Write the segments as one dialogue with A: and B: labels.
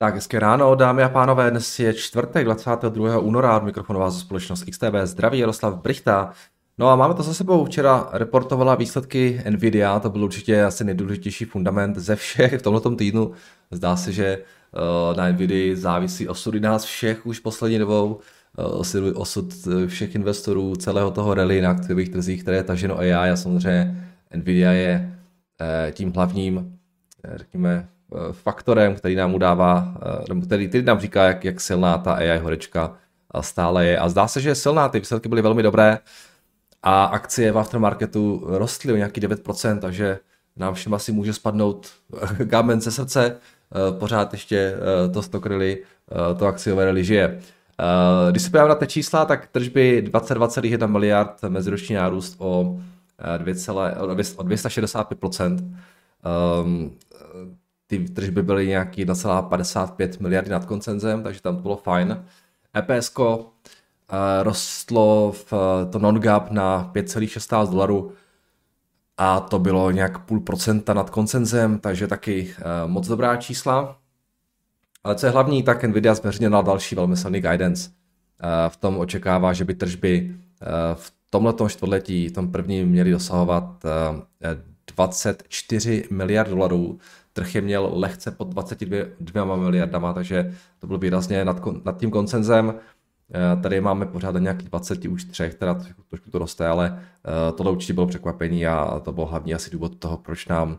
A: Tak, hezké ráno, dámy a pánové, dnes je čtvrtek 22. února, od mikrofonu vás společnost XTB, zdraví Jaroslav Brichta. No a máme to za sebou, včera reportovala výsledky Nvidia, to byl určitě asi nejdůležitější fundament ze všech v tomto týdnu. Zdá se, že uh, na Nvidia závisí osudy nás všech už poslední dobou, uh, osud všech investorů, celého toho rally na aktivních trzích, které je taženo AI a samozřejmě Nvidia je tím hlavním, řekněme, Eh, faktorem, který nám udává, eh, nebo který, který nám říká, jak, jak silná ta AI horečka stále je. A zdá se, že je silná, ty výsledky byly velmi dobré a akcie v aftermarketu rostly o nějaký 9%, takže nám všem asi může spadnout kámen ze srdce, eh, pořád ještě to stokryli, to akciové rally žije. Když se podíváme na ty čísla, tak tržby 22,1 miliard, meziroční nárůst o, 2, o 265%. Ty tržby byly nějaký 1,55 miliardy nad koncenzem, takže tam to bylo fajn. EPS eh, rostlo v to non-gap na 5,16 dolarů a to bylo nějak půl procenta nad koncenzem, takže taky uh, moc dobrá čísla. Ale co je hlavní, tak Nvidia zveřejnila další velmi silný guidance. V tom očekává, že by tržby v tomhle čtvrtletí, v tom prvním, měly dosahovat 24 miliard dolarů, trh je měl lehce pod 22 miliardama, takže to bylo výrazně nad, nad tím koncenzem. Eh, tady máme pořád nějaký 20 už třech, teda trošku, to roste, ale eh, tohle určitě bylo překvapení a to byl hlavní asi důvod toho, proč nám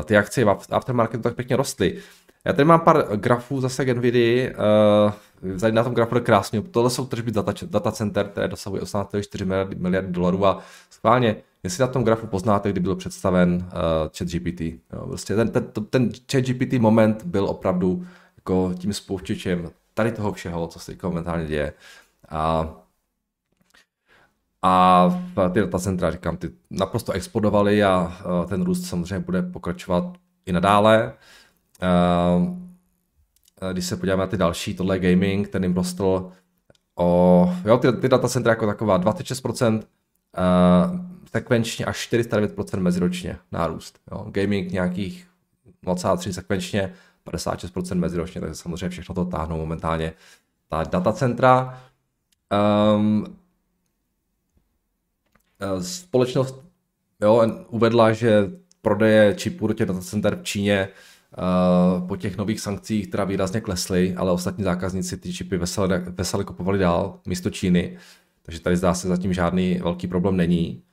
A: eh, ty akcie v aftermarketu tak pěkně rostly. Já tady mám pár grafů zase k NVIDII, na tom grafu je krásně. Tohle jsou tržby data, data center, které dosahují 18,4 miliardy, miliardy dolarů a schválně jestli na tom grafu poznáte, kdy byl představen uh, ChatGPT. Jo, prostě ten, ten, ten ChatGPT moment byl opravdu jako tím spouštěčem tady toho všeho, co se momentálně děje. A, a ty datacentra, říkám, ty naprosto explodovaly a uh, ten růst samozřejmě bude pokračovat i nadále. Uh, když se podíváme na ty další, tohle gaming, ten jim rostl o, jo, ty, ty datacentra jako taková 26%, uh, sekvenčně až 409% meziročně nárůst. Jo. Gaming nějakých 0,3 sekvenčně, 56% meziročně, takže samozřejmě všechno to táhnou momentálně ta datacentra. Um, společnost jo, uvedla, že prodeje čipů do těch datacenter v Číně uh, po těch nových sankcích teda výrazně klesly, ale ostatní zákazníci ty čipy vesele, vesele kupovali dál místo Číny. Takže tady zdá se zatím žádný velký problém není.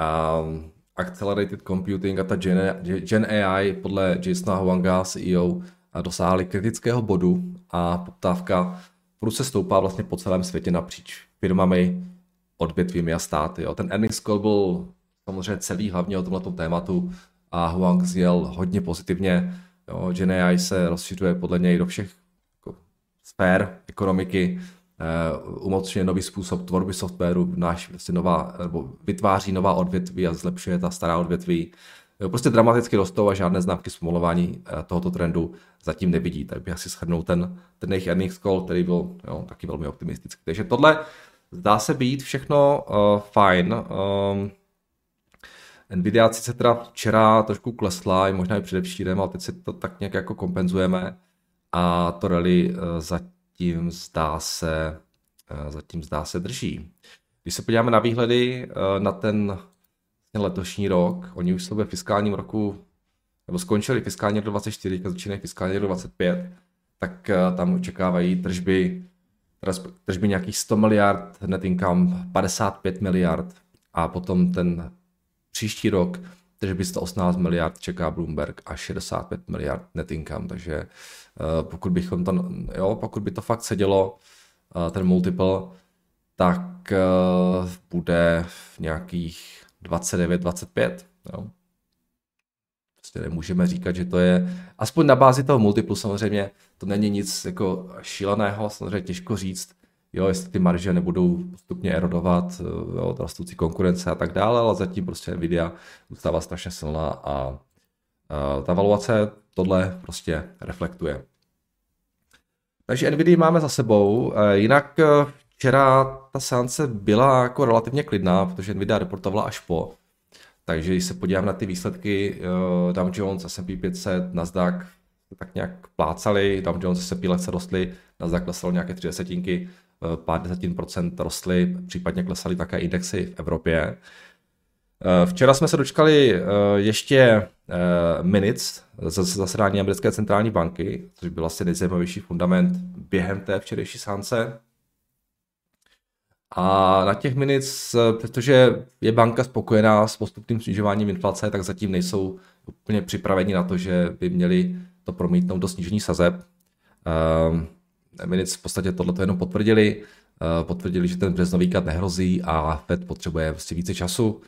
A: Um, accelerated Computing a ta Gen, Gen AI podle Jasona Huanga, CEO, dosáhly kritického bodu a poptávka se stoupá vlastně po celém světě napříč firmami, odvětvími a státy. Jo. Ten earnings call byl samozřejmě celý hlavně o tomto tématu a Huang zjel hodně pozitivně. Jo. Gen AI se rozšiřuje podle něj do všech jako, sfér ekonomiky, umocňuje nový způsob tvorby softwaru, náš vlastně nová, nebo vytváří nová odvětví a zlepšuje ta stará odvětví. Prostě dramaticky rostou a žádné známky zpomalování uh, tohoto trendu zatím nevidí. Tak bych asi shrnul ten, ten jejich earnings call, který byl jo, taky velmi optimistický. Takže tohle zdá se být všechno uh, fajn. Um, Nvidia sice teda včera trošku klesla, možná i předevčírem, ale teď si to tak nějak jako kompenzujeme a to rally uh, zatím zatím zdá se, eh, zatím zdá se drží. Když se podíváme na výhledy eh, na ten letošní rok, oni už jsou ve fiskálním roku, nebo skončili fiskální rok 24, začínají fiskální rok 25, tak eh, tam očekávají tržby, tržby nějakých 100 miliard, net income 55 miliard a potom ten příští rok tržby 118 miliard čeká Bloomberg a 65 miliard net income, takže pokud bychom to, jo, pokud by to fakt sedělo, uh, ten multiple, tak uh, bude v nějakých 29-25, jo. Prostě nemůžeme říkat, že to je, aspoň na bázi toho multiplu samozřejmě, to není nic jako šíleného, samozřejmě těžko říct, jo, jestli ty marže nebudou postupně erodovat jo, rostoucí konkurence a tak dále, ale zatím prostě Nvidia zůstává strašně silná a ta valuace tohle prostě reflektuje. Takže Nvidia máme za sebou, jinak e, včera ta seance byla jako relativně klidná, protože Nvidia reportovala až po. Takže když se podívám na ty výsledky Dow Jones, S&P 500, Nasdaq, tak nějak plácali, Dow Jones se pílece rostly, na klesalo nějaké tři desetinky, eh, pár desetin procent rostly, případně klesaly také indexy v Evropě. Eh, včera jsme se dočkali eh, ještě minutes ze zasedání americké centrální banky, což byl asi nejzajímavější fundament během té včerejší sánce. A na těch minutes, protože je banka spokojená s postupným snižováním inflace, tak zatím nejsou úplně připraveni na to, že by měli to promítnout do snížení sazeb. Uh, minutes v podstatě tohle jenom potvrdili. Potvrdili, že ten březnový kat nehrozí a Fed potřebuje prostě více času.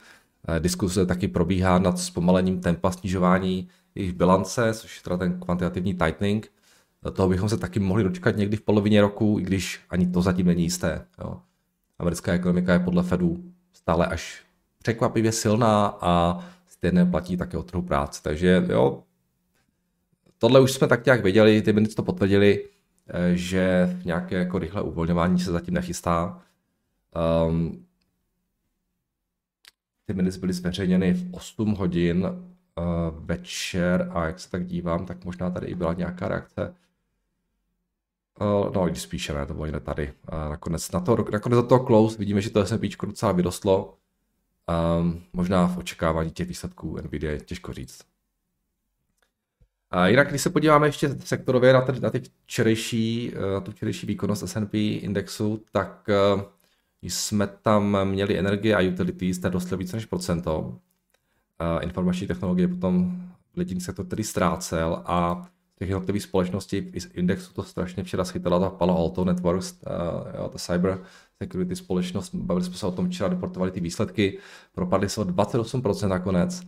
A: Uh, diskuse taky probíhá nad zpomalením tempa snižování jejich bilance, což je teda ten kvantitativní tightening. Toho bychom se taky mohli dočkat někdy v polovině roku, i když ani to zatím není jisté. Jo americká ekonomika je podle Fedu stále až překvapivě silná a stejně platí také o trhu práce. Takže jo, tohle už jsme tak nějak věděli, ty minutes to potvrdili, eh, že nějaké jako rychlé uvolňování se zatím nechystá. Um, ty minutes byly zveřejněny v 8 hodin uh, večer a jak se tak dívám, tak možná tady i byla nějaká reakce Uh, no, když spíše ne, to bylo jiné tady. Uh, nakonec, na to, nakonec za toho close vidíme, že to S&P docela vyrostlo. Um, možná v očekávání těch výsledků NVIDIA je těžko říct. A jinak, když se podíváme ještě sektorově na, ten, na, ty včerejší, na tu včerejší výkonnost S&P indexu, tak jsme tam měli energie a utilities, které rostly více než procento. Informační technologie potom jediný sektor, který ztrácel a těch jednotlivých společností v indexu to strašně včera schytala ta Palo Alto Networks, jo, ta cyber security společnost, bavili jsme se o tom včera, deportovali ty výsledky, propadly se o 28% nakonec,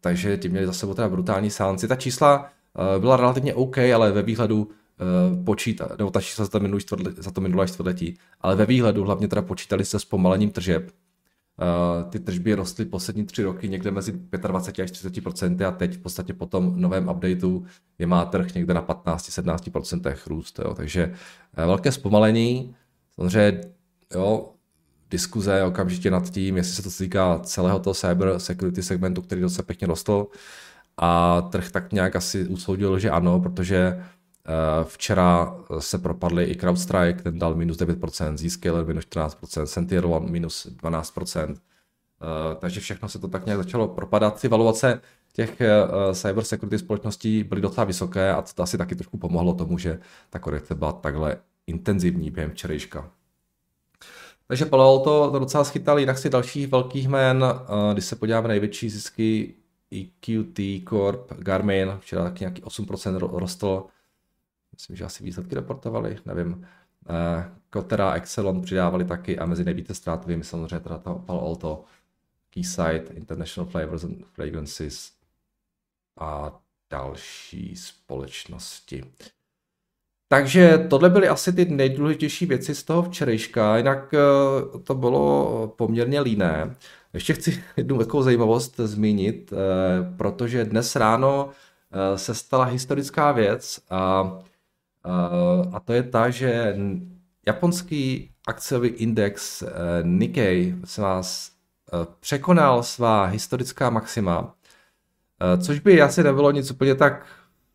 A: takže ti měli za sebou teda brutální sánci. Ta čísla byla relativně OK, ale ve výhledu uh, počítat, nebo ta čísla za to, minulý čtvrtletí, za to minulé čtvrtletí, ale ve výhledu hlavně teda počítali se zpomalením tržeb, Uh, ty tržby rostly poslední tři roky někde mezi 25 až 30 procenty a teď v podstatě po tom novém updateu je má trh někde na 15-17 procentech růst. Jo. Takže uh, velké zpomalení, samozřejmě jo, diskuze okamžitě nad tím, jestli se to týká celého toho cyber security segmentu, který docela pěkně rostl a trh tak nějak asi usoudil, že ano, protože Eh, včera se propadly i CrowdStrike, ten dal minus 9%, Zscaler minus 14%, Sentry minus 12%. Eh, takže všechno se to tak nějak začalo propadat. Ty valuace těch eh, cyber security společností byly docela vysoké a to asi taky trošku pomohlo tomu, že ta korekce byla takhle intenzivní během včerejška. Takže Palo Alto to docela schytal, jinak si dalších velkých jmen, když se podíváme největší zisky, EQT Corp, Garmin, včera taky nějaký 8% rostl, myslím, že asi výsledky reportovali, nevím. Kotera, eh, Excelon přidávali taky a mezi nejvíce ztrátovými samozřejmě teda to Palo Alto, Keysight, International Flavors and Fragrances a další společnosti. Takže tohle byly asi ty nejdůležitější věci z toho včerejška, jinak eh, to bylo poměrně líné. Ještě chci jednu takovou zajímavost zmínit, eh, protože dnes ráno se stala historická věc a Eh, a to je ta, že japonský akciový index eh, Nikkei se vás eh, překonal svá historická maxima, což by asi nebylo nic úplně tak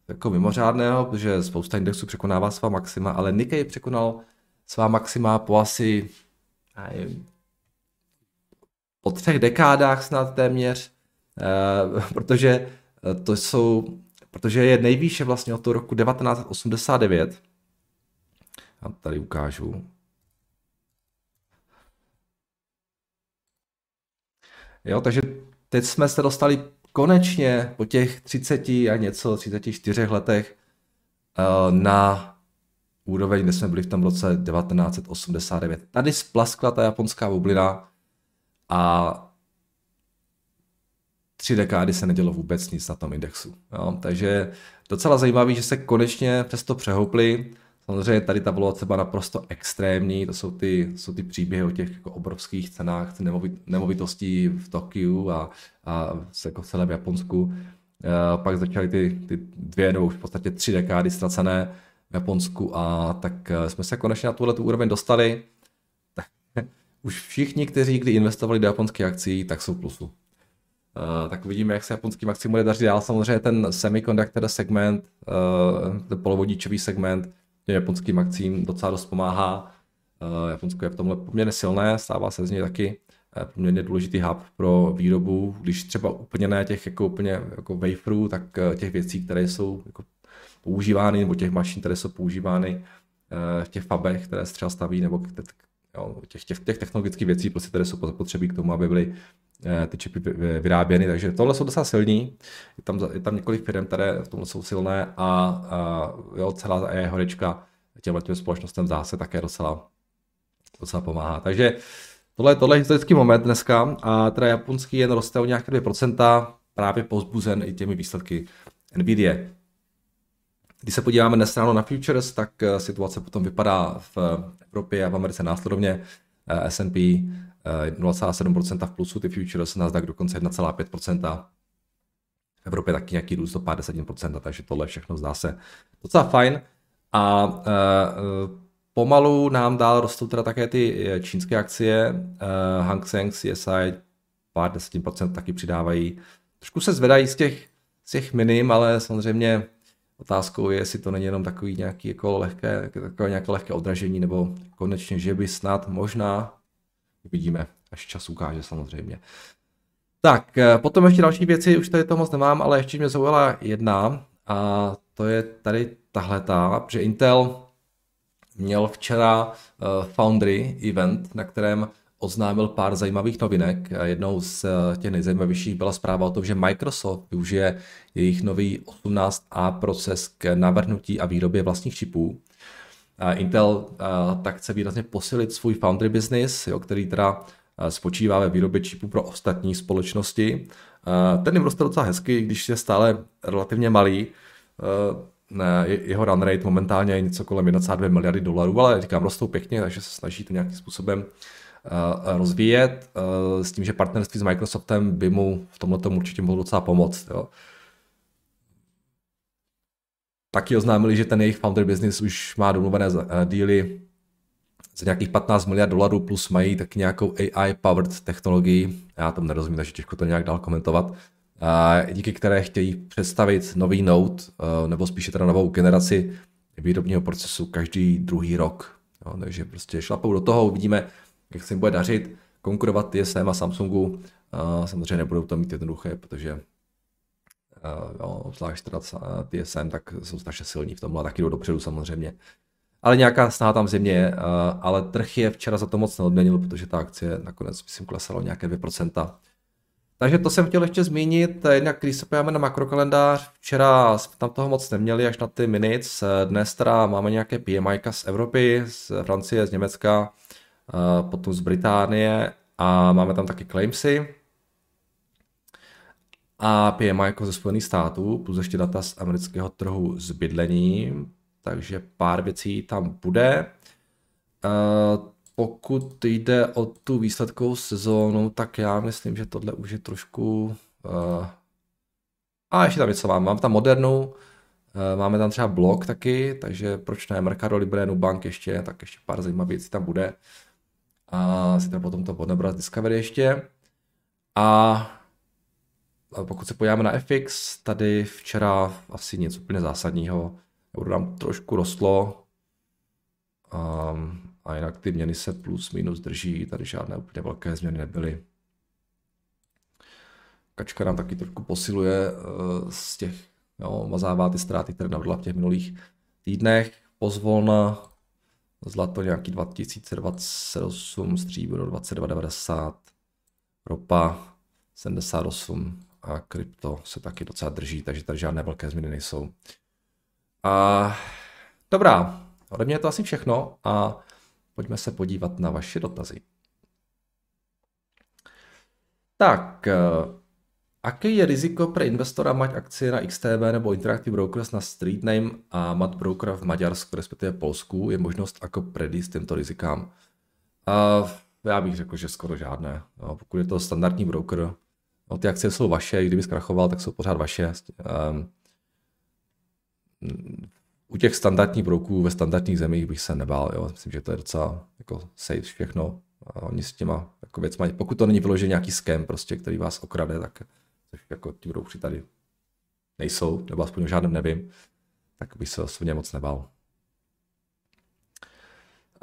A: jako mimořádného, protože spousta indexů překonává svá maxima, ale Nikkei překonal svá maxima po asi po třech dekádách snad téměř, protože to jsou protože je nejvýše vlastně od toho roku 1989. A tady ukážu. Jo, takže teď jsme se dostali konečně po těch 30 a něco, 34 letech eh, na úroveň, kde jsme byli v tom roce 1989. Tady splaskla ta japonská bublina a tři dekády se nedělo vůbec nic na tom indexu. Jo? Takže docela zajímavý, že se konečně přesto přehoupli. Samozřejmě tady ta valuace byla naprosto extrémní, to jsou ty, jsou ty příběhy o těch jako obrovských cenách nemovitostí v Tokiu a, a jako v celém Japonsku. A pak začaly ty, ty dvě nebo v podstatě tři dekády ztracené v Japonsku a tak eh, jsme se konečně na tuhle úroveň dostali. Tak už všichni, kteří kdy investovali do japonských akcí, tak jsou plusu. Uh, tak uvidíme, jak se japonským akcím bude dařit dál. Samozřejmě ten semiconductor segment, uh, ten polovodičový segment, těm japonským akcím docela dost pomáhá. Uh, Japonsko je v tomhle poměrně silné, stává se z něj taky poměrně důležitý hub pro výrobu, když třeba úplně ne těch jako úplně jako waferů, tak těch věcí, které jsou jako používány, nebo těch mašin, které jsou používány v těch fabech, které se třeba staví, nebo jo, těch, těch, těch technologických věcí, prostě, které jsou potřebí k tomu, aby byly Eh, ty čipy vyráběny, takže tohle jsou docela silní. Je tam, je tam několik firm, které v tomhle jsou silné a, a jo, celá je horečka těmhle těm společnostem zdá se také docela, docela pomáhá. Takže tohle, tohle je historický moment dneska a teda japonský jen roste o nějaké 2%, právě pozbuzen i těmi výsledky NVIDIA. Když se podíváme dnes ráno na futures, tak eh, situace potom vypadá v Evropě a v Americe následovně. Eh, S&P 0,7% v plusu, ty futures, Nasdaq dokonce 1,5%. V Evropě taky nějaký růst do 50%, takže tohle všechno zdá se docela fajn. A pomalu nám dál rostou teda také ty čínské akcie. Hang Seng, CSI pár procent taky přidávají. Trošku se zvedají z těch, z těch minim, ale samozřejmě otázkou je, jestli to není jenom takový nějaký jako lehké, takové nějaké lehké odražení, nebo konečně, že by snad možná Uvidíme, až čas ukáže samozřejmě. Tak, eh, potom ještě další věci, už tady to moc nemám, ale ještě mě zaujala jedna a to je tady tahle ta, že Intel měl včera uh, Foundry event, na kterém oznámil pár zajímavých novinek. Jednou z eh, těch nejzajímavějších byla zpráva o tom, že Microsoft využije jejich nový 18A proces k navrhnutí a výrobě vlastních čipů. Intel tak chce výrazně posilit svůj foundry business, jo, který teda spočívá ve výrobě čipů pro ostatní společnosti. Ten jim roste docela hezky, když je stále relativně malý. Jeho run rate momentálně je něco kolem 1,2 miliardy dolarů, ale říkám, rostou pěkně, takže se snaží to nějakým způsobem rozvíjet s tím, že partnerství s Microsoftem by mu v tomhle určitě mohlo docela pomoct. Jo taky oznámili, že ten jejich founder business už má domluvené eh, díly za nějakých 15 miliard dolarů plus mají taky nějakou AI-powered technologii. Já tam nerozumím, takže těžko to nějak dál komentovat. díky které chtějí představit nový Note, eh, nebo spíše teda novou generaci výrobního procesu každý druhý rok. Jo, takže prostě šlapou do toho, uvidíme, jak se jim bude dařit konkurovat TSM a Samsungu. Samozřejmě nebudou to mít jednoduché, protože Uh, jo, zvlášť teda TSM, tak jsou strašně silní v tomhle, taky jdou dopředu samozřejmě. Ale nějaká snaha tam země je, ale trh je včera za to moc neodměnil, protože ta akcie nakonec, myslím, klesala nějaké 2%. Takže to jsem chtěl ještě zmínit, jinak když se podíváme na makrokalendář, včera jsme tam toho moc neměli až na ty minutes, dnes teda máme nějaké PMI z Evropy, z Francie, z Německa, potom z Británie a máme tam taky claimsy, a PMI jako ze Spojených států, plus ještě data z amerického trhu s bydlením, takže pár věcí tam bude. Uh, pokud jde o tu výsledkovou sezónu, tak já myslím, že tohle už je trošku... Uh, a ještě tam něco mám. Mám tam Modernu, uh, máme tam třeba blog taky, takže proč ne, Mercado Libre, Nubank ještě, tak ještě pár zajímavých věcí tam bude. A tam potom to podnebrat Discovery ještě. A pokud se podíváme na FX, tady včera asi něco úplně zásadního. Euro nám trošku rostlo um, a jinak ty měny se plus minus drží, tady žádné úplně velké změny nebyly. Kačka nám taky trošku posiluje uh, z těch, jo, mazává ty ztráty, které navrhla v těch minulých týdnech. Pozvolna zlato nějaký 2028, stříbro 2290, ropa 78 a krypto se taky docela drží, takže tady žádné velké změny nejsou. A dobrá, ode mě je to asi všechno a pojďme se podívat na vaše dotazy. Tak, eh, aké je riziko pro investora mať akcie na XTB nebo Interactive Brokers na Street Name a mat broker v Maďarsku, respektive Polsku? Je možnost jako predíst těmto rizikám? Uh, já bych řekl, že skoro žádné. No, pokud je to standardní broker, No, ty akcie jsou vaše, kdyby zkrachoval, tak jsou pořád vaše. Um, u těch standardních broků ve standardních zemích bych se nebál. Jo. Myslím, že to je docela jako safe všechno. A oni s těma jako věcma, pokud to není vyložený nějaký scam, prostě, který vás okrade, tak což jako ti budoucí tady nejsou, nebo aspoň o žádném nevím, tak bych se osobně moc nebál.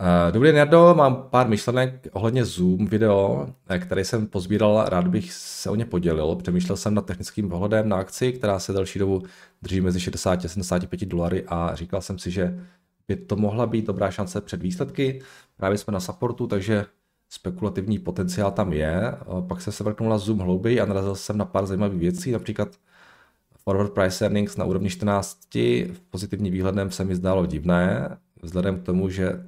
A: Eh, dobrý Nerdo, mám pár myšlenek ohledně Zoom video, eh, který jsem pozbíral, rád bych se o ně podělil. Přemýšlel jsem nad technickým pohledem na akci, která se delší dobu drží mezi 60 a 75 dolary a říkal jsem si, že by to mohla být dobrá šance před výsledky. Právě jsme na supportu, takže spekulativní potenciál tam je. Eh, pak se vrknul na Zoom hlouběji a narazil jsem na pár zajímavých věcí, například forward price earnings na úrovni 14, pozitivní výhledem se mi zdálo divné, vzhledem k tomu, že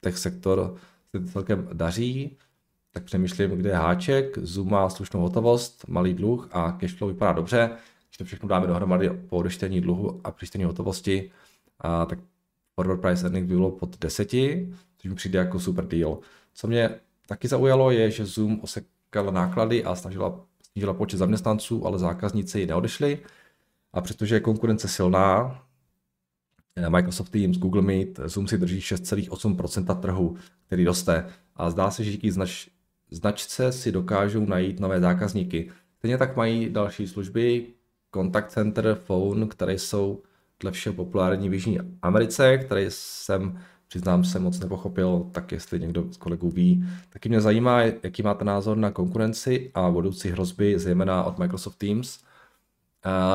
A: tech sektor se celkem daří, tak přemýšlím, kde je háček, Zoom má slušnou hotovost, malý dluh a cashflow vypadá dobře. Když to všechno dáme dohromady po odečtení dluhu a přištění hotovosti, a tak forward price earnings by bylo pod 10, což mi přijde jako super deal. Co mě taky zaujalo je, že Zoom osekal náklady a snažila, snížila počet zaměstnanců, ale zákazníci ji neodešli. A přestože je konkurence silná, Eh, Microsoft Teams, Google Meet, Zoom si drží 6,8% trhu, který roste a zdá se, že díky znač, značce si dokážou najít nové zákazníky. Stejně tak mají další služby, Contact Center, Phone, které jsou dle všeho populární v Jižní Americe, které jsem, přiznám se, moc nepochopil, tak jestli někdo z kolegů ví. Taky mě zajímá, jaký máte názor na konkurenci a budoucí hrozby, zejména od Microsoft Teams –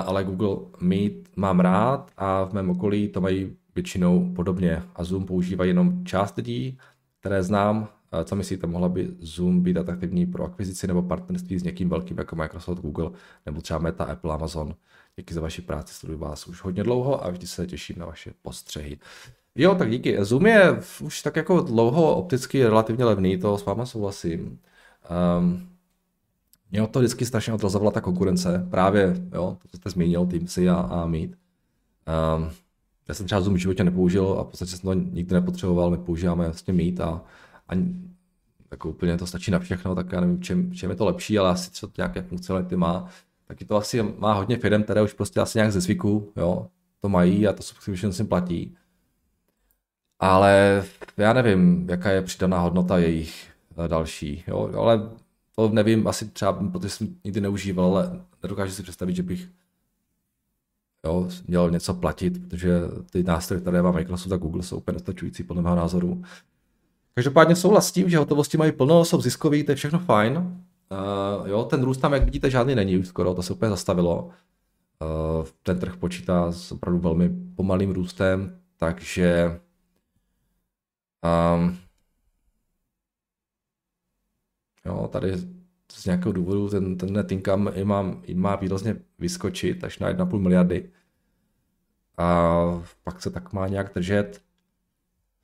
A: ale Google Meet mám rád a v mém okolí to mají většinou podobně a Zoom používají jenom část lidí, které znám. Co myslíte, mohla by Zoom být atraktivní pro akvizici nebo partnerství s někým velkým jako Microsoft, Google nebo třeba Meta, Apple, Amazon? Díky za vaši práci, sleduji vás už hodně dlouho a vždy se těším na vaše postřehy. Jo, tak díky. Zoom je už tak jako dlouho opticky relativně levný, to s váma souhlasím. Um, mě to vždycky strašně odrazovala ta konkurence, právě, jo, to, jste zmínil, Teamsy a, a Meet. Um, já jsem třeba Zoom v životě nepoužil a v podstatě jsem to nikdy nepotřeboval, my používáme vlastně Meet a, a jako úplně to stačí na všechno, tak já nevím, čem, čem je to lepší, ale asi co nějaké funkcionality má. Taky to asi má hodně firm, které už prostě asi nějak ze zvyku, jo, to mají a to subscription si platí. Ale já nevím, jaká je přidaná hodnota jejich eh, další, jo, ale to nevím, asi třeba, protože jsem nikdy neužíval, ale nedokážu si představit, že bych jo, měl něco platit, protože ty nástroje, které má Microsoft a Google, jsou úplně dostačující podle mého názoru. Každopádně souhlas s tím, že hotovosti mají plno, jsou ziskový, to je všechno fajn. Uh, jo, ten růst tam, jak vidíte, žádný není už skoro, to se úplně zastavilo. Uh, ten trh počítá s opravdu velmi pomalým růstem, takže um, Jo, tady z nějakého důvodu ten, ten net income má, má výrazně vyskočit až na 1,5 miliardy. A pak se tak má nějak držet.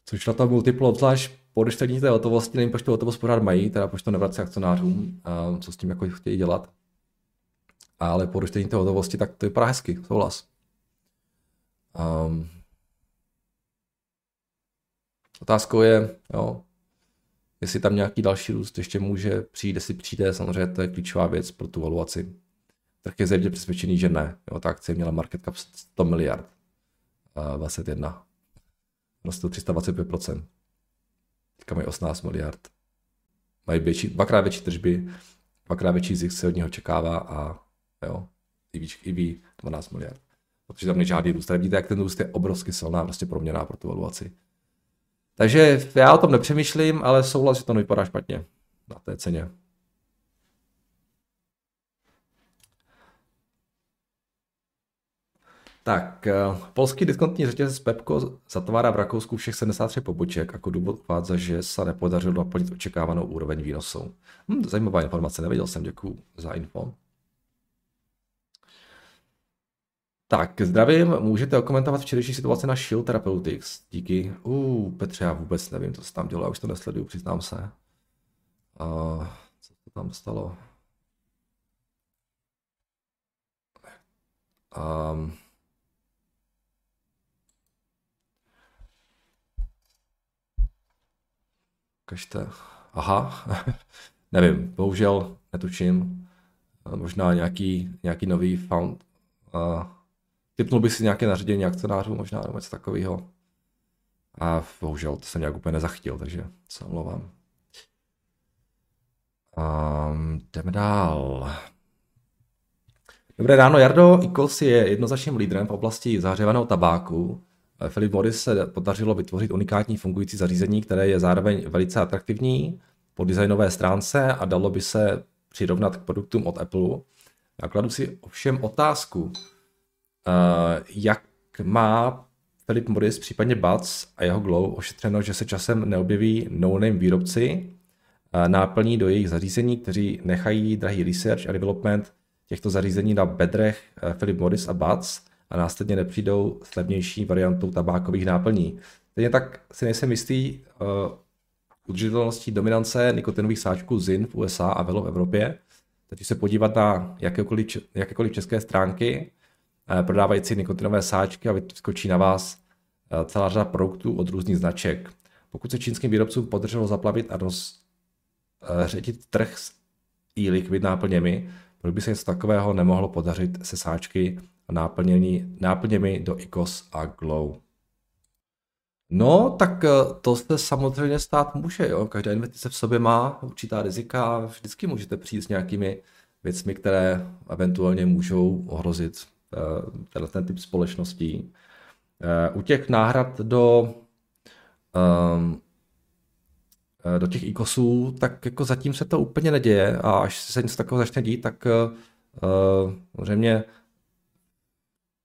A: Což na to multiplo, obzvlášť po odečtení té hotovosti, nevím, proč tu hotovost pořád mají, teda proč to nevrací akcionářům, a co s tím jako chtějí dělat. Ale po odečtení té hotovosti, tak to vypadá hezky, souhlas. Um, otázkou je, jo, Jestli tam nějaký další růst ještě může přijít, jestli přijde, samozřejmě to je klíčová věc pro tu valuaci. Tak je zřejmě přesvědčený, že ne. Jo, ta akcie měla market cap 100 miliard. Uh, 21. Rostl 325%. Teďka mají 18 miliard. Mají větší, dvakrát větší tržby, dvakrát větší zisk se od něho očekává a jo, i ví 12 miliard. Protože tam není žádný růst. Tady vidíte, jak ten růst je obrovsky silná prostě proměná pro tu valuaci. Takže já o tom nepřemýšlím, ale souhlas, že to nevypadá špatně na té ceně. Tak, eh, polský diskontní řetězec Pepko zatvárá v Rakousku všech 73 poboček, jako důvod uvádza, že se nepodařilo naplnit očekávanou úroveň výnosů. Hm, zajímavá informace, nevěděl jsem, děkuji za info. Tak, zdravím, můžete okomentovat včerejší situaci na Shield Therapeutics. Díky. Uh, Petře, já vůbec nevím, co se tam dělo, já už to nesleduju, přiznám se. Uh, co se tam stalo? Um, Kažte. Aha, nevím, bohužel netučím. Možná nějaký, nějaký nový found, uh, Typnul bych si nějaké nařízení akcionářů, možná nebo něco takového. A bohužel to jsem nějak úplně nezachytil, takže se omlouvám. Um, jdeme dál. Dobré ráno, Jardo. ICOS je jednoznačným lídrem v oblasti zahřívaného tabáku. Philip Morris se podařilo vytvořit unikátní fungující zařízení, které je zároveň velice atraktivní po designové stránce a dalo by se přirovnat k produktům od Apple. Já kladu si ovšem otázku, eh, jak má Philip Morris, případně Buds a jeho Glow ošetřeno, že se časem neobjeví no-name výrobci eh, náplní do jejich zařízení, kteří nechají drahý research a development těchto zařízení na bedrech eh, Philip Morris a Buds a následně nepřijdou s levnější variantou tabákových náplní. Stejně tak si nejsem jistý uh, udržitelností dominance nikotinových sáčků ZIN v USA a Velo v Evropě. Teď se podívat na jakékoliv, jakékoliv české stránky prodávající nikotinové sáčky a vyskočí na vás uh, celá řada produktů od různých značek. Pokud se čínským výrobcům podařilo zaplavit a rozředit trh s e-liquid náplněmi, proč by se něco takového nemohlo podařit se sáčky a náplnění, náplněmi do ICOS a Glow? No, tak eh, to se samozřejmě stát může. Jo. Každá investice v sobě má určitá rizika a vždycky můžete přijít s nějakými věcmi, které eventuálně můžou ohrozit uh, ten typ společností. Uh, u těch náhrad do um, Eh, do těch ikosů, tak jako zatím se to úplně neděje a až se něco takového začne dít, tak samozřejmě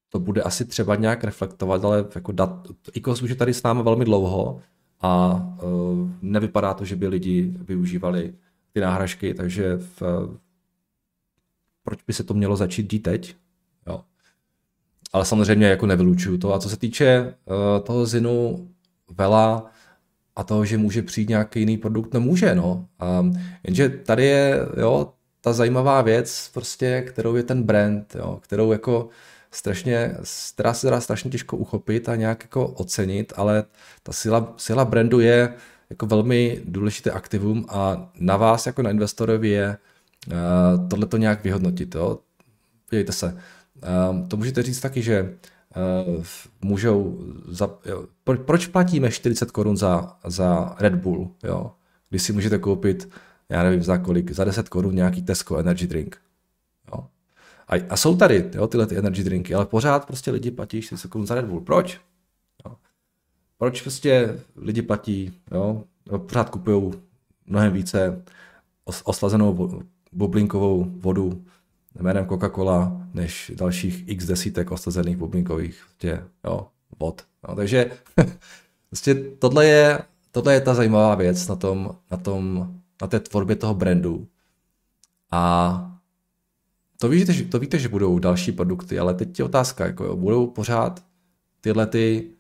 A: to bude asi třeba nějak reflektovat, ale jako dat, ikos už je tady s námi velmi dlouho a nevypadá to, že by lidi využívali ty náhražky, takže v, proč by se to mělo začít dít teď? Jo. Ale samozřejmě jako nevylučuju to. A co se týče uh, toho Zinu Vela, a toho, že může přijít nějaký jiný produkt, no může, no. A, jenže tady je, jo, ta zajímavá věc, prostě, kterou je ten brand, jo, kterou jako strašně, která se dá strašně těžko uchopit a nějak jako ocenit, ale ta síla, síla brandu je jako velmi důležité aktivum a na vás jako na investorovi je uh, tohle to nějak vyhodnotit. Jo. Podívejte se, to můžete říct taky, že uh, můžou, za, jo, pro, proč platíme 40 korun za, za Red Bull, jo? když si můžete koupit, já nevím za kolik, za 10 korun nějaký Tesco energy drink. Jo? A, a jsou tady jo, tyhle ty energy drinky, ale pořád prostě lidi platí 40 korun za Red Bull. Proč? Jo? Proč prostě lidi platí, jo? pořád kupují mnohem více oslazenou bublinkovou vodu jménem Coca-Cola, než dalších x desítek ostazených bublinkových tě, jo, vod. No, takže vlastně tohle je, tohle je ta zajímavá věc na tom, na tom, na té tvorbě toho brandu. A to víte, že, to víte, že budou další produkty, ale teď je otázka, jako jo, budou pořád tyhle ty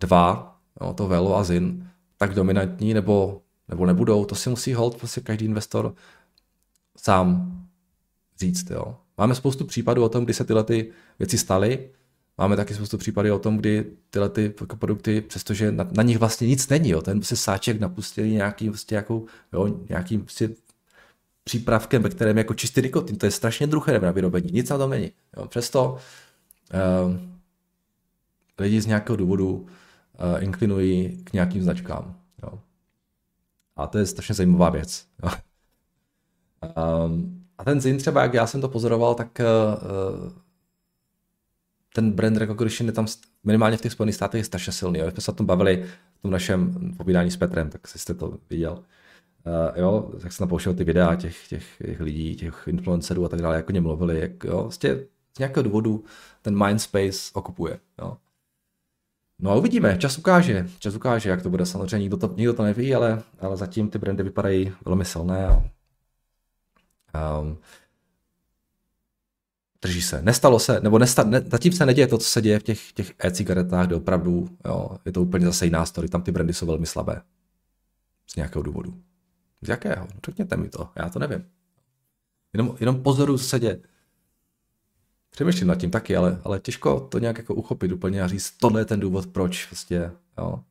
A: dva, jo, to Velo a Zin, tak dominantní, nebo, nebo nebudou, to si musí hold prostě každý investor sám říct. Jo. Máme spoustu případů o tom, kdy se tyhle ty věci staly. Máme taky spoustu případů o tom, kdy tyhle ty jako produkty, přestože na, na, nich vlastně nic není, jo, ten prostě sáček napustili nějakým, prostě jako, jo, nějakým prostě přípravkem, ve kterém jako čistý nikotin. To je strašně druhé na vyrobení, nic na tom není. Jo. Přesto uh, lidi z nějakého důvodu uh, inklinují k nějakým značkám. Jo. A to je strašně zajímavá věc. Jo. Um, a ten Zin třeba, jak já jsem to pozoroval, tak uh, ten brand recognition je tam minimálně v těch Spojených státech je strašně silný. Jo. jsme se o tom bavili v tom našem povídání s Petrem, tak jste to viděl. Uh, jo, tak jsem napouštěl ty videa těch, těch, těch lidí, těch influencerů a tak dále, jako ně mluvili, jak jo, vlastně z nějakého důvodu ten mindspace okupuje. Jo. No a uvidíme, čas ukáže, čas ukáže, jak to bude samozřejmě, nikdo to, nikdo to neví, ale, ale zatím ty brandy vypadají velmi silné a Um, drží se. Nestalo se, nebo nesta, ne, zatím se neděje to, co se děje v těch, těch e-cigaretách, kde opravdu jo, je to úplně zase jiná story, tam ty brandy jsou velmi slabé. Z nějakého důvodu. Z jakého? No, řekněte mi to, já to nevím. Jenom, jenom pozoru, co se děje. Přemýšlím nad tím taky, ale, ale těžko to nějak jako uchopit úplně a říct, tohle je ten důvod, proč vlastně, jo,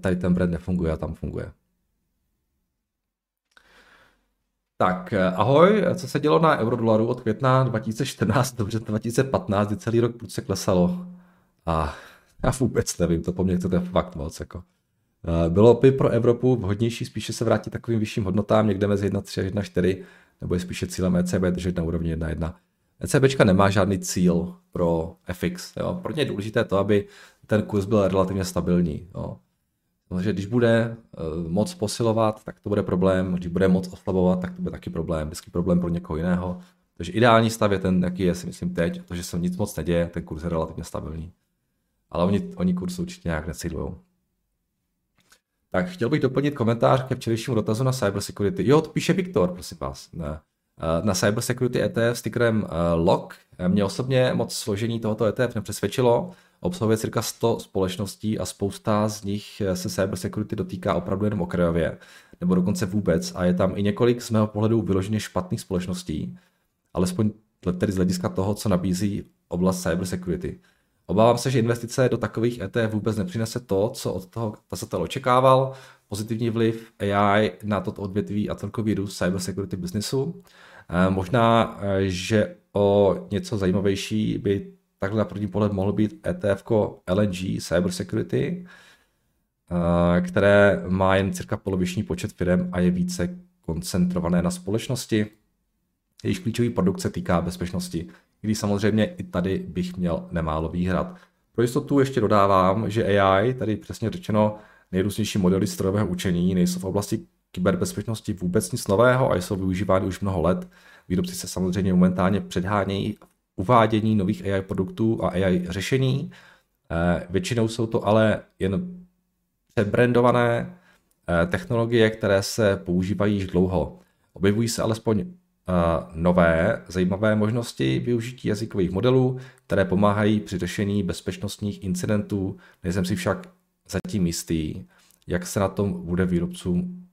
A: tady ten brand nefunguje a tam funguje. Tak, eh, ahoj, co se dělo na eurodolaru od května 2014 do 2015, kdy celý rok se klesalo? A já vůbec nevím, to po mně to je fakt moc. Jako. Eh, bylo by pro Evropu vhodnější spíše se vrátit takovým vyšším hodnotám, někde mezi 1,3 a 1,4, nebo je spíše cílem ECB držet na úrovni 1,1. ECBčka nemá žádný cíl pro FX. Jo. Pro ně je důležité to, aby ten kurz byl relativně stabilní. Jo. Takže když bude uh, moc posilovat, tak to bude problém, když bude moc oslabovat, tak to bude taky problém, vždycky problém pro někoho jiného. Takže ideální stav je ten, jaký je si myslím teď, že se nic moc neděje, ten kurz je relativně stabilní. Ale oni, oni kurz určitě nějak necílují. Tak chtěl bych doplnit komentář ke včerejšímu dotazu na cybersecurity. Jo, to píše Viktor, prosím vás. Ne. Eh, na cybersecurity ETF s tickerem eh, LOG. Mě osobně moc složení tohoto ETF nepřesvědčilo. Obsahuje cirka 100 společností a spousta z nich se cybersecurity dotýká opravdu jenom okrajově, nebo dokonce vůbec. A je tam i několik z mého pohledu vyloženě špatných společností, alespoň tedy z hlediska toho, co nabízí oblast cybersecurity. Obávám se, že investice do takových ETF vůbec nepřinese to, co od toho tazatel očekával, pozitivní vliv AI na toto odvětví a celkový růst cybersecurity businessu. Eh, možná, eh, že o něco zajímavější by takhle na první pohled mohl být ETF LNG Cybersecurity, které má jen cirka poloviční počet firm a je více koncentrované na společnosti. Jejich klíčový produkt se týká bezpečnosti, když samozřejmě i tady bych měl nemálo výhrad. Pro jistotu ještě dodávám, že AI, tady přesně řečeno nejrůznější modely strojového učení, nejsou v oblasti kyberbezpečnosti vůbec nic nového a jsou využívány už mnoho let. Výrobci se samozřejmě momentálně předhánějí uvádění nových AI produktů a AI řešení. Eh, většinou jsou to ale jen přebrandované eh, technologie, které se používají již dlouho. Objevují se alespoň eh, nové zajímavé možnosti využití jazykových modelů, které pomáhají při řešení bezpečnostních incidentů. Nejsem si však zatím jistý, jak se na tom bude výrobcům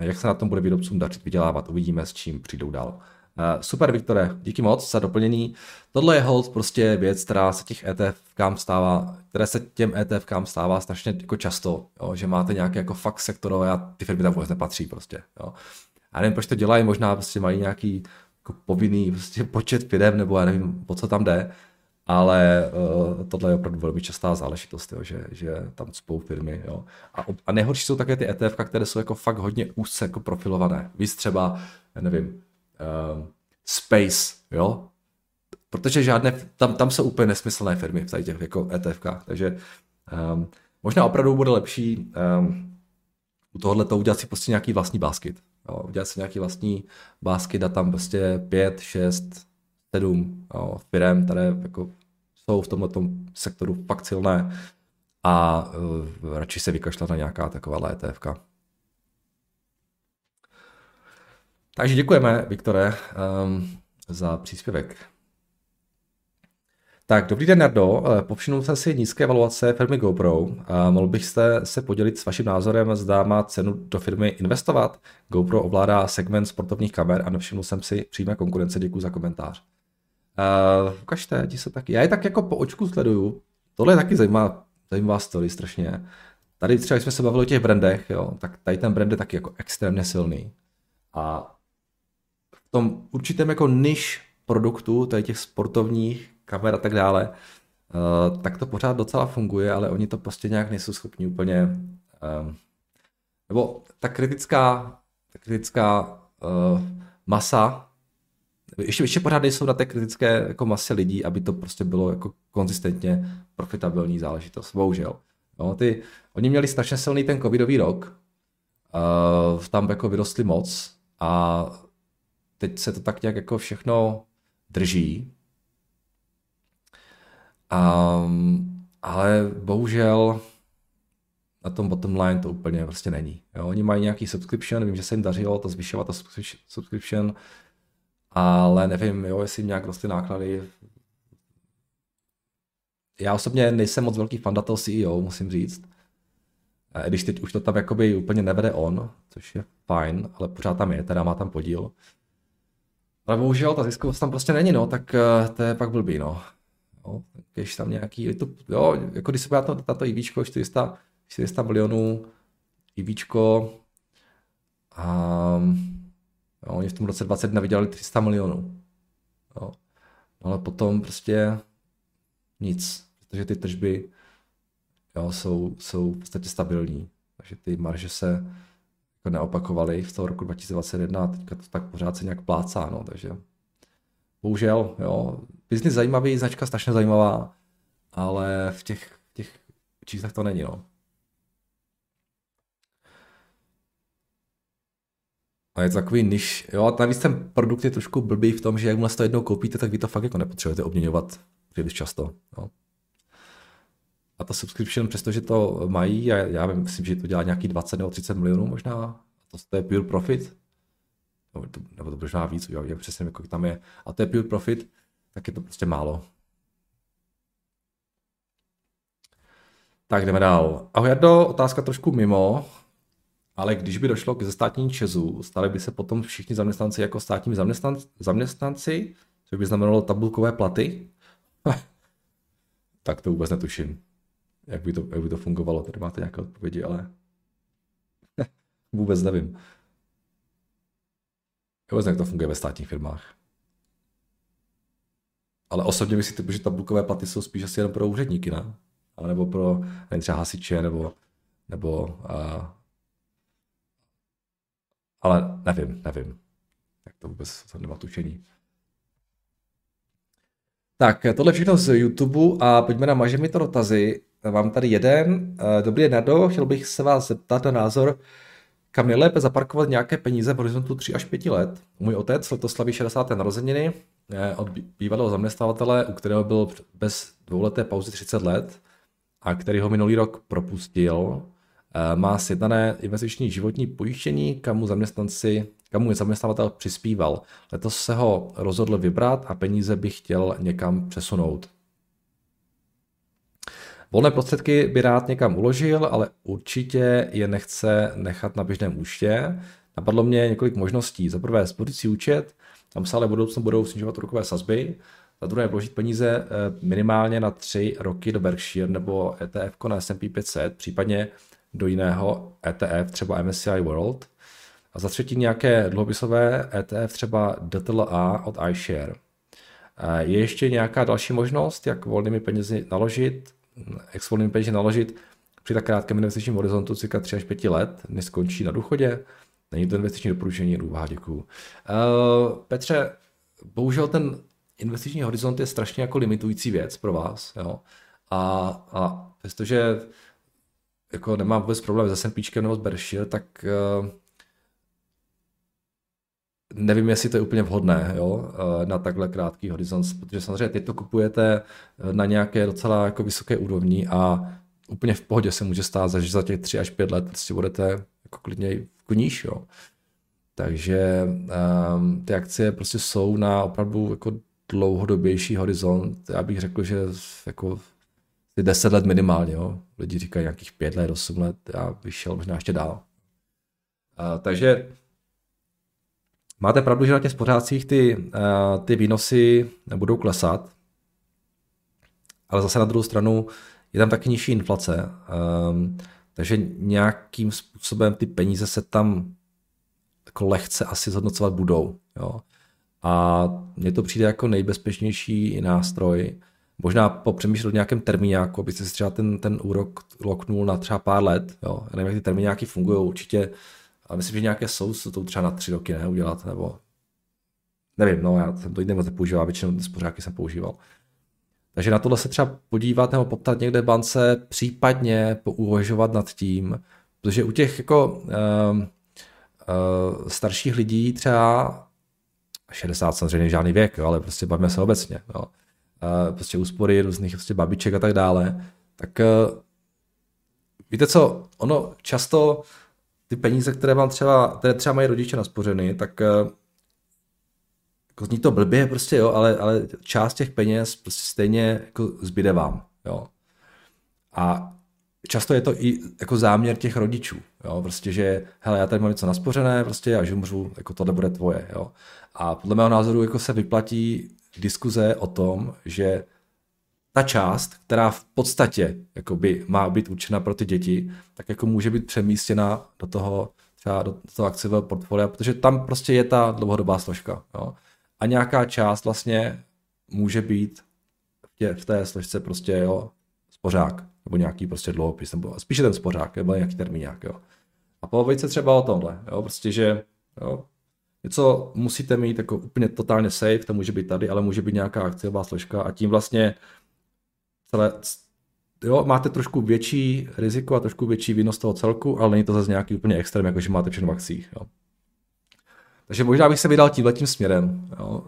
A: jak se na tom bude výrobcům dařit vydělávat. Uvidíme, s čím přijdou dál. Uh, super, Viktore, díky moc za doplnění. Tohle je hold prostě věc, která se těch ETFkám stává, které se těm ETFkám stává strašně jako často, jo, že máte nějaké jako fakt sektorové a ty firmy tam vůbec nepatří prostě. Jo. A nevím, proč to dělají, možná prostě mají nějaký jako povinný prostě počet firm, nebo já nevím, o co tam jde, ale uh, tohle je opravdu velmi častá záležitost, jo, že, že tam spou firmy. Jo. A, a nejhorší jsou také ty ETF, které jsou jako fakt hodně úzce jako profilované. Víš třeba, já nevím, uh, Space, jo, protože žádné, tam, tam jsou úplně nesmyslné firmy v těch jako ETF, takže um, možná opravdu bude lepší um, u tohohle to udělat si prostě nějaký vlastní basket. Jo, udělat si nějaký vlastní basket a tam prostě pět, šest, sedm firm, které jako jsou v tomto sektoru fakt silné a uh, radši se vykašlat na nějaká taková ETF. Takže děkujeme, Viktore, um, za příspěvek. Tak, dobrý den, Nardo. Eh, povšimnul jsem si nízké evaluace firmy GoPro. A mohl byste se podělit s vaším názorem, zda má cenu do firmy investovat? GoPro ovládá segment sportovních kamer a nevšiml jsem si přímé konkurence. Děkuji za komentář. Uh, ukažte, ti se taky. Já je tak jako po očku sleduju. Tohle je taky zajímavá, zajímavá story strašně. Tady třeba, jsme se bavili o těch brandech, jo, tak tady ten brand je taky jako extrémně silný. A tom určitém jako niž produktu, tady těch sportovních kamer a tak dále, uh, tak to pořád docela funguje, ale oni to prostě nějak nejsou schopni úplně, uh, nebo ta kritická, ta kritická uh, masa ještě, ještě pořád nejsou na té kritické jako masě lidí, aby to prostě bylo jako konzistentně profitabilní záležitost. Bohužel. No, ty, oni měli strašně silný ten covidový rok, uh, tam jako vyrostly moc a teď se to tak nějak jako všechno drží. Um, ale bohužel na tom bottom line to úplně prostě není. Jo, oni mají nějaký subscription, vím, že se jim dařilo to zvyšovat, to subscription, ale nevím, jo, jestli nějak rostly náklady. Já osobně nejsem moc velký fan toho CEO, musím říct. Když teď už to tam jakoby úplně nevede on, což je fajn, ale pořád tam je, teda má tam podíl. Ale bohužel ta ziskovost tam prostě není, no, tak eh, to je pak blbý, no. Jo, když tam nějaký, to, jo, jako když se podívá to, tato IVčko, 400, 400 milionů IVčko, um, Jo, oni v tom roce 2021 vydělali 300 milionů. Jo. Ale potom prostě nic, protože ty tržby jo, jsou, jsou v podstatě stabilní. Takže ty marže se jako neopakovaly v toho roku 2021 a teďka to tak pořád se nějak plácá. No, takže Bohužel, jo. Biznis zajímavý, značka strašně zajímavá, ale v těch, těch číslech to není, no. A je to takový niž, jo, a navíc ten produkt je trošku blbý v tom, že jakmile to jednou koupíte, tak vy to fakt jako nepotřebujete obměňovat příliš často, jo. A ta subscription, přestože to mají, já, já myslím, že to dělá nějaký 20 nebo 30 milionů možná, to, to je pure profit, nebo to, nebo to možná víc, jo, přesně jako tam je, a to je pure profit, tak je to prostě málo. Tak jdeme dál. Ahoj Jardo, otázka trošku mimo, ale když by došlo k zestátnění Česu, stali by se potom všichni zaměstnanci jako státní zaměstnanci, zaměstnanci což by znamenalo tabulkové platy? tak to vůbec netuším, jak by to, jak by to fungovalo. Tady máte nějaké odpovědi, ale vůbec nevím. Vůbec jak to funguje ve státních firmách. Ale osobně myslím, že tabulkové platy jsou spíš asi jen pro úředníky, ne? Ale nebo pro nevím, třeba hasiče, nebo, nebo uh, ale nevím, nevím. Jak to vůbec to nemá tušení. Tak, tohle všechno z YouTube a pojďme na Maže mi to dotazy. Mám tady jeden. Eh, dobrý den, Nado. Chtěl bych se vás zeptat na názor, kam nejlépe zaparkovat nějaké peníze v horizontu 3 až 5 let. Můj otec letos slaví 60. narozeniny eh, od bývalého zaměstnavatele, u kterého byl bez dvouleté pauzy 30 let a který ho minulý rok propustil. Eh, má sjednané investiční životní pojištění, kam mu zaměstnanci kam mu zaměstnavatel přispíval. Letos se ho rozhodl vybrat a peníze by chtěl někam přesunout. Volné prostředky by rád někam uložil, ale určitě je nechce nechat na běžném účtě. Napadlo mě několik možností. Za prvé spořící účet, tam se ale budoucnu budou snižovat úrokové sazby. Za druhé vložit peníze eh, minimálně na tři roky do Berkshire nebo ETF na S&P 500, případně do jiného ETF, třeba MSCI World. A za třetí nějaké dluhopisové ETF, třeba DTLA od iShare. Je ještě nějaká další možnost, jak volnými penězi naložit, ex volnými penězi naložit při tak krátkém investičním horizontu cirka 3 až 5 let, než skončí na důchodě? Není to investiční doporučení, úvaha, děkuju. Uh, Petře, bohužel ten investiční horizont je strašně jako limitující věc pro vás, jo. A, a přestože jako nemám vůbec problém s S&P nebo s Berkshire, tak uh, nevím, jestli to je úplně vhodné jo, uh, na takhle krátký horizont, protože samozřejmě teď to kupujete uh, na nějaké docela jako vysoké úrovni a úplně v pohodě se může stát, že za těch 3 až 5 let prostě budete jako klidně níž, jo. Takže um, ty akcie prostě jsou na opravdu jako dlouhodobější horizont. Já bych řekl, že jako 10 let minimálně, jo. Lidi říkají nějakých 5 let, 8 let, já bych šel možná ještě dál. Uh, takže máte pravdu, že na těch spořádcích ty, uh, ty výnosy budou klesat, ale zase na druhou stranu je tam taky nižší inflace, um, takže nějakým způsobem ty peníze se tam jako lehce asi zhodnocovat budou. Jo. A mně to přijde jako nejbezpečnější nástroj, možná popřemýšlet o nějakém termíňáku, aby si třeba ten, ten úrok loknul na třeba pár let. Jo. Já nevím, jak ty termíňáky fungují, určitě, ale myslím, že nějaké jsou, co to třeba na tři roky ne, udělat, nebo nevím, no já jsem to jiný moc nepoužíval, většinou spořáky jsem používal. Takže na tohle se třeba podívat nebo poptat někde bance, případně pouvažovat nad tím, protože u těch jako uh, uh, starších lidí třeba 60 samozřejmě žádný věk, jo, ale prostě bavíme se obecně. Jo prostě úspory různých prostě babiček a tak dále, tak eh, víte co, ono často ty peníze, které vám třeba, které třeba mají rodiče naspořeny, tak eh, jako zní to blbě prostě, jo, ale, ale část těch peněz prostě stejně jako zbyde vám, jo. A často je to i jako záměr těch rodičů, jo, prostě, že hele, já tady mám něco naspořené, prostě, až umřu, jako tohle bude tvoje, jo. A podle mého názoru jako se vyplatí diskuze o tom, že ta část, která v podstatě jakoby, má být určena pro ty děti, tak jako může být přemístěna do toho třeba do toho akciového portfolia, protože tam prostě je ta dlouhodobá složka. Jo. A nějaká část vlastně může být v, tě, v té složce prostě jo, spořák, nebo nějaký prostě dluhopis, nebo spíše ten spořák, nebo nějaký termín nějak, jo. A povědět se třeba o tomhle, jo, prostě, že jo, něco musíte mít jako úplně totálně safe, to může být tady, ale může být nějaká akciová složka a tím vlastně celé, jo, máte trošku větší riziko a trošku větší výnos toho celku, ale není to zase nějaký úplně extrém, jako že máte všechno v akcích. Jo. Takže možná bych se vydal tímhletím směrem, jo,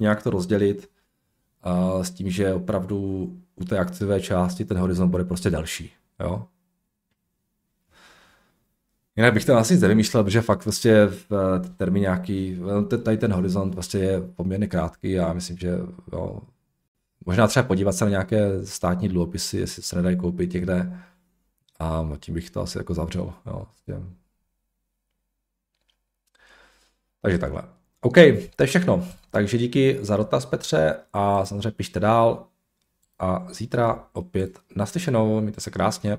A: nějak to rozdělit a s tím, že opravdu u té akciové části ten horizont bude prostě delší. Jo. Jinak bych to asi nevymýšlel, protože fakt prostě v termín nějaký, tady ten horizont vlastně je poměrně krátký a myslím, že jo, možná třeba podívat se na nějaké státní dluhopisy, jestli se nedají koupit někde a tím bych to asi jako zavřel. Jo, Takže takhle. OK, to je všechno. Takže díky za dotaz Petře a samozřejmě pište dál a zítra opět naslyšenou. Mějte se krásně.